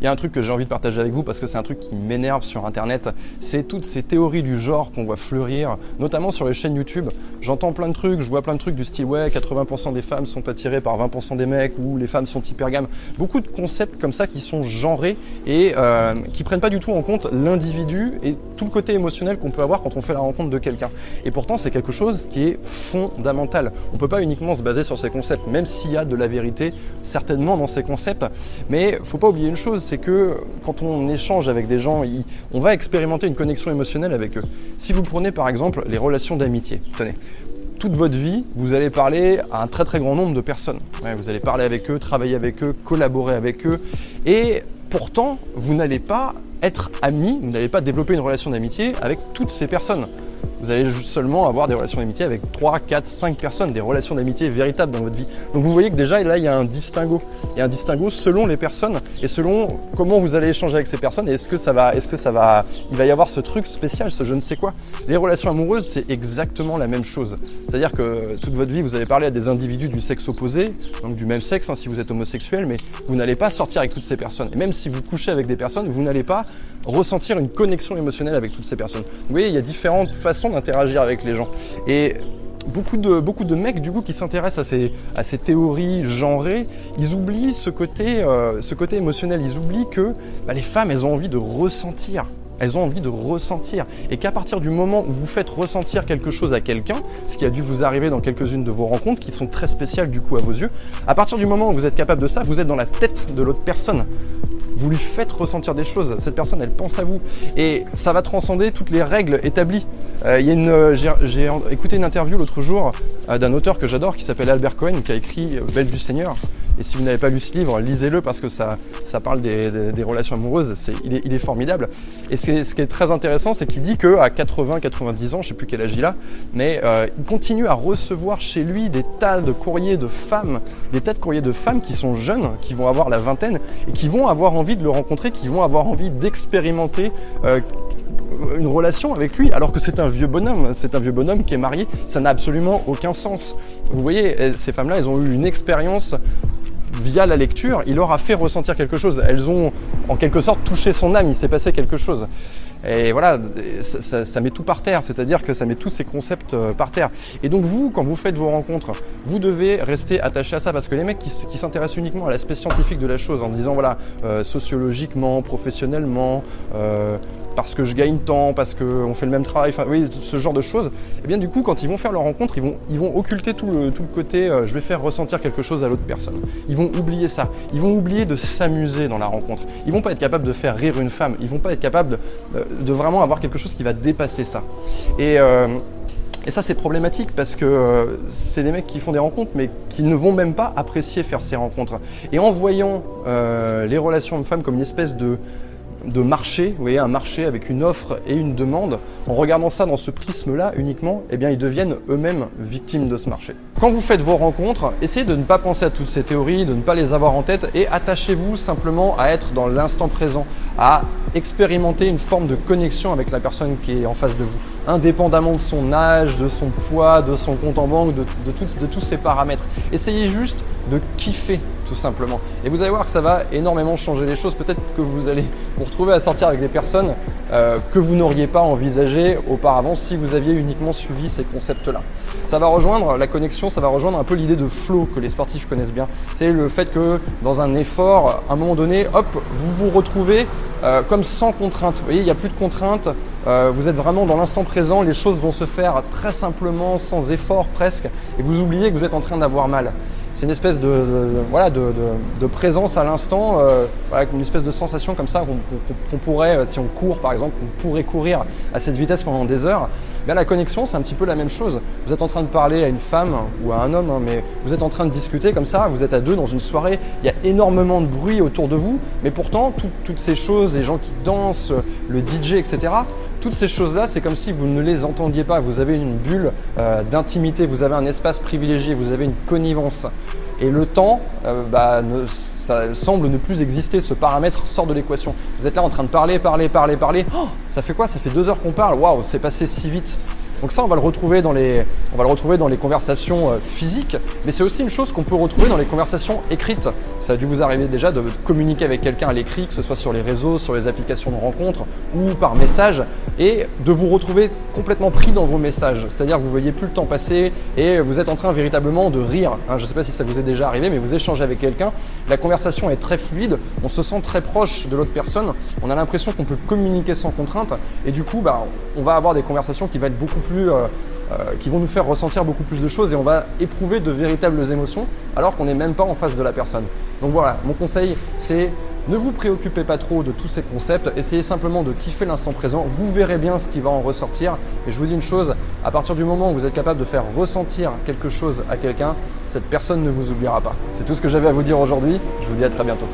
il y a un truc que j'ai envie de partager avec vous parce que c'est un truc qui m'énerve sur Internet, c'est toutes ces théories du genre qu'on voit fleurir, notamment sur les chaînes YouTube. J'entends plein de trucs, je vois plein de trucs du style ouais, 80% des femmes sont attirées par 20% des mecs ou les femmes sont hypergames. Beaucoup de concepts comme ça qui sont genrés et euh, qui prennent pas du tout en compte l'individu et tout le côté émotionnel qu'on peut avoir quand on fait la rencontre de quelqu'un. Et pourtant, c'est quelque chose qui est fondamental. On peut pas uniquement se baser sur ces concepts, même s'il y a de la vérité certainement dans ces concepts. Mais faut pas oublier une chose, c'est que quand on échange avec des gens, on va expérimenter une connexion émotionnelle avec eux. Si vous prenez par exemple les relations d'amitié, tenez, toute votre vie, vous allez parler à un très très grand nombre de personnes. vous allez parler avec eux, travailler avec eux, collaborer avec eux. Et pourtant, vous n'allez pas être ami, vous n'allez pas développer une relation d'amitié avec toutes ces personnes vous allez seulement avoir des relations d'amitié avec 3, 4, 5 personnes, des relations d'amitié véritables dans votre vie. Donc vous voyez que déjà là il y a un distinguo. Il y a un distinguo selon les personnes et selon comment vous allez échanger avec ces personnes et est-ce que ça va, est-ce que ça va, il va y avoir ce truc spécial, ce je ne sais quoi. Les relations amoureuses c'est exactement la même chose. C'est-à-dire que toute votre vie vous allez parler à des individus du sexe opposé, donc du même sexe hein, si vous êtes homosexuel, mais vous n'allez pas sortir avec toutes ces personnes. Et même si vous couchez avec des personnes, vous n'allez pas ressentir une connexion émotionnelle avec toutes ces personnes. Vous voyez, il y a différentes façons d'interagir avec les gens. Et beaucoup de, beaucoup mecs du coup qui s'intéressent à ces, théories genrées, ils oublient ce côté, euh, émotionnel, ils oublient que bah, les femmes, elles ont envie de ressentir. Elles ont envie de ressentir. Et qu'à partir du moment où vous faites ressentir quelque chose à quelqu'un, ce qui a dû vous arriver dans quelques-unes de vos rencontres, qui sont très spéciales du coup à vos yeux, à partir du moment où vous êtes capable de ça, vous êtes dans la tête de l'autre personne vous lui faites ressentir des choses. Cette personne, elle pense à vous. Et ça va transcender toutes les règles établies. Euh, euh, j'ai, écouté une interview l'autre jour euh, d'un auteur que j'adore qui s'appelle Albert Cohen, qui a écrit Belle du Seigneur. Et si vous n'avez pas lu ce livre, lisez-le parce que ça, ça parle des, relations amoureuses. il, est, formidable. Et ce qui est, très intéressant, c'est qu'il dit qu'à 80-90 ans, je ne sais plus quel âge il a, mais il continue à recevoir chez lui des tas de courriers de femmes, des tas de courriers de femmes qui sont jeunes, qui vont avoir la vingtaine et qui vont avoir envie de le rencontrer, qui vont avoir envie d'expérimenter euh, une relation avec lui, alors que c'est un vieux bonhomme, c'est un vieux bonhomme qui est marié, ça n'a absolument aucun sens. Vous voyez, ces femmes-là, elles ont eu une expérience via la lecture, il leur a fait ressentir quelque chose. Elles ont en quelque sorte touché son âme, il s'est passé quelque chose. Et voilà, ça, met tout par terre, c'est-à-dire que ça met tous ces concepts euh, par terre. Et donc vous, quand vous faites vos rencontres, vous devez rester attaché à ça, parce que les mecs qui, s'intéressent uniquement à l'aspect scientifique de la chose, en disant voilà, euh, sociologiquement, professionnellement, euh, parce que je gagne tant, parce qu'on fait le même travail, enfin oui, ce genre de choses, et eh bien du coup, quand ils vont faire leur rencontre, ils vont, ils vont occulter tout le, tout le côté je vais faire ressentir quelque chose à l'autre personne. Ils vont oublier ça. Ils vont oublier de s'amuser dans la rencontre. Ils vont pas être capables de faire rire une femme. Ils vont pas être capables de, de vraiment avoir quelque chose qui va dépasser ça. Et, euh, ça, c'est problématique parce que euh, c'est des mecs qui font des rencontres, mais qui ne vont même pas apprécier faire ces rencontres. Et en voyant euh, les relations hommes-femmes comme une espèce de, de marché, vous voyez, un marché avec une offre et une demande, en regardant ça dans ce prisme-là uniquement, eh bien, ils deviennent eux-mêmes victimes de ce marché. Quand vous faites vos rencontres, essayez de ne pas penser à toutes ces théories, de ne pas les avoir en tête et attachez-vous simplement à être dans l'instant présent, à expérimenter une forme de connexion avec la personne qui est en face de vous, indépendamment de son âge, de son poids, de son compte en banque, de, de tous ces paramètres. Essayez juste de kiffer tout simplement. Et vous allez voir que ça va énormément changer les choses. Peut-être que vous allez vous retrouver à sortir avec des personnes euh, que vous n'auriez pas envisagé auparavant si vous aviez uniquement suivi ces concepts-là. Ça va rejoindre la connexion, ça va rejoindre un peu l'idée de flow que les sportifs connaissent bien. C'est le fait que dans un effort, à un moment donné, hop, vous vous retrouvez euh, comme sans contrainte. Vous voyez, il n'y a plus de contraintes. Euh, vous êtes vraiment dans l'instant présent. Les choses vont se faire très simplement, sans effort presque. Et vous oubliez que vous êtes en train d'avoir mal c'est une espèce de, voilà, de, présence à l'instant, euh, une espèce de sensation comme ça qu'on pourrait, euh, si on court par exemple, qu'on pourrait courir à cette vitesse pendant des heures. La connexion, c'est un petit peu la même chose. Vous êtes en train de parler à une femme ou à un homme, hein, mais vous êtes en train de discuter comme ça, vous êtes à deux dans une soirée, il y a énormément de bruit autour de vous, mais pourtant, toutes ces choses, les gens qui dansent, le DJ, etc., toutes ces choses-là, c'est comme si vous ne les entendiez pas. Vous avez une bulle euh, d'intimité, vous avez un espace privilégié, vous avez une connivence. Et le temps, euh, bah, ça semble ne plus exister. Ce paramètre sort de l'équation. Vous êtes là en train de parler, parler, parler, parler. Oh, ça fait quoi? Ça fait deux heures qu'on parle. Waouh, c'est passé si vite. Donc ça, on va le retrouver dans les, conversations euh, physiques, mais c'est aussi une chose qu'on peut retrouver dans les conversations écrites. Ça a dû vous arriver déjà de communiquer avec quelqu'un à l'écrit, que ce soit sur les réseaux, sur les applications de rencontres ou par message, et de vous retrouver complètement pris dans vos messages. C'est-à-dire que vous voyez plus le temps passer et vous êtes en train véritablement de rire. Hein, je ne sais pas si ça vous est déjà arrivé, mais vous échangez avec quelqu'un, la conversation est très fluide, on se sent très proche de l'autre personne, on a l'impression qu'on peut communiquer sans contrainte, et du coup, bah, on va avoir des conversations qui vont être beaucoup plus euh, euh, qui vont nous faire ressentir beaucoup plus de choses et on va éprouver de véritables émotions alors qu'on n'est même pas en face de la personne. Donc voilà, mon conseil c'est ne vous préoccupez pas trop de tous ces concepts, essayez simplement de kiffer l'instant présent, vous verrez bien ce qui va en ressortir. Et je vous dis une chose, à partir du moment où vous êtes capable de faire ressentir quelque chose à quelqu'un, cette personne ne vous oubliera pas. C'est tout ce que j'avais à vous dire aujourd'hui, je vous dis à très bientôt.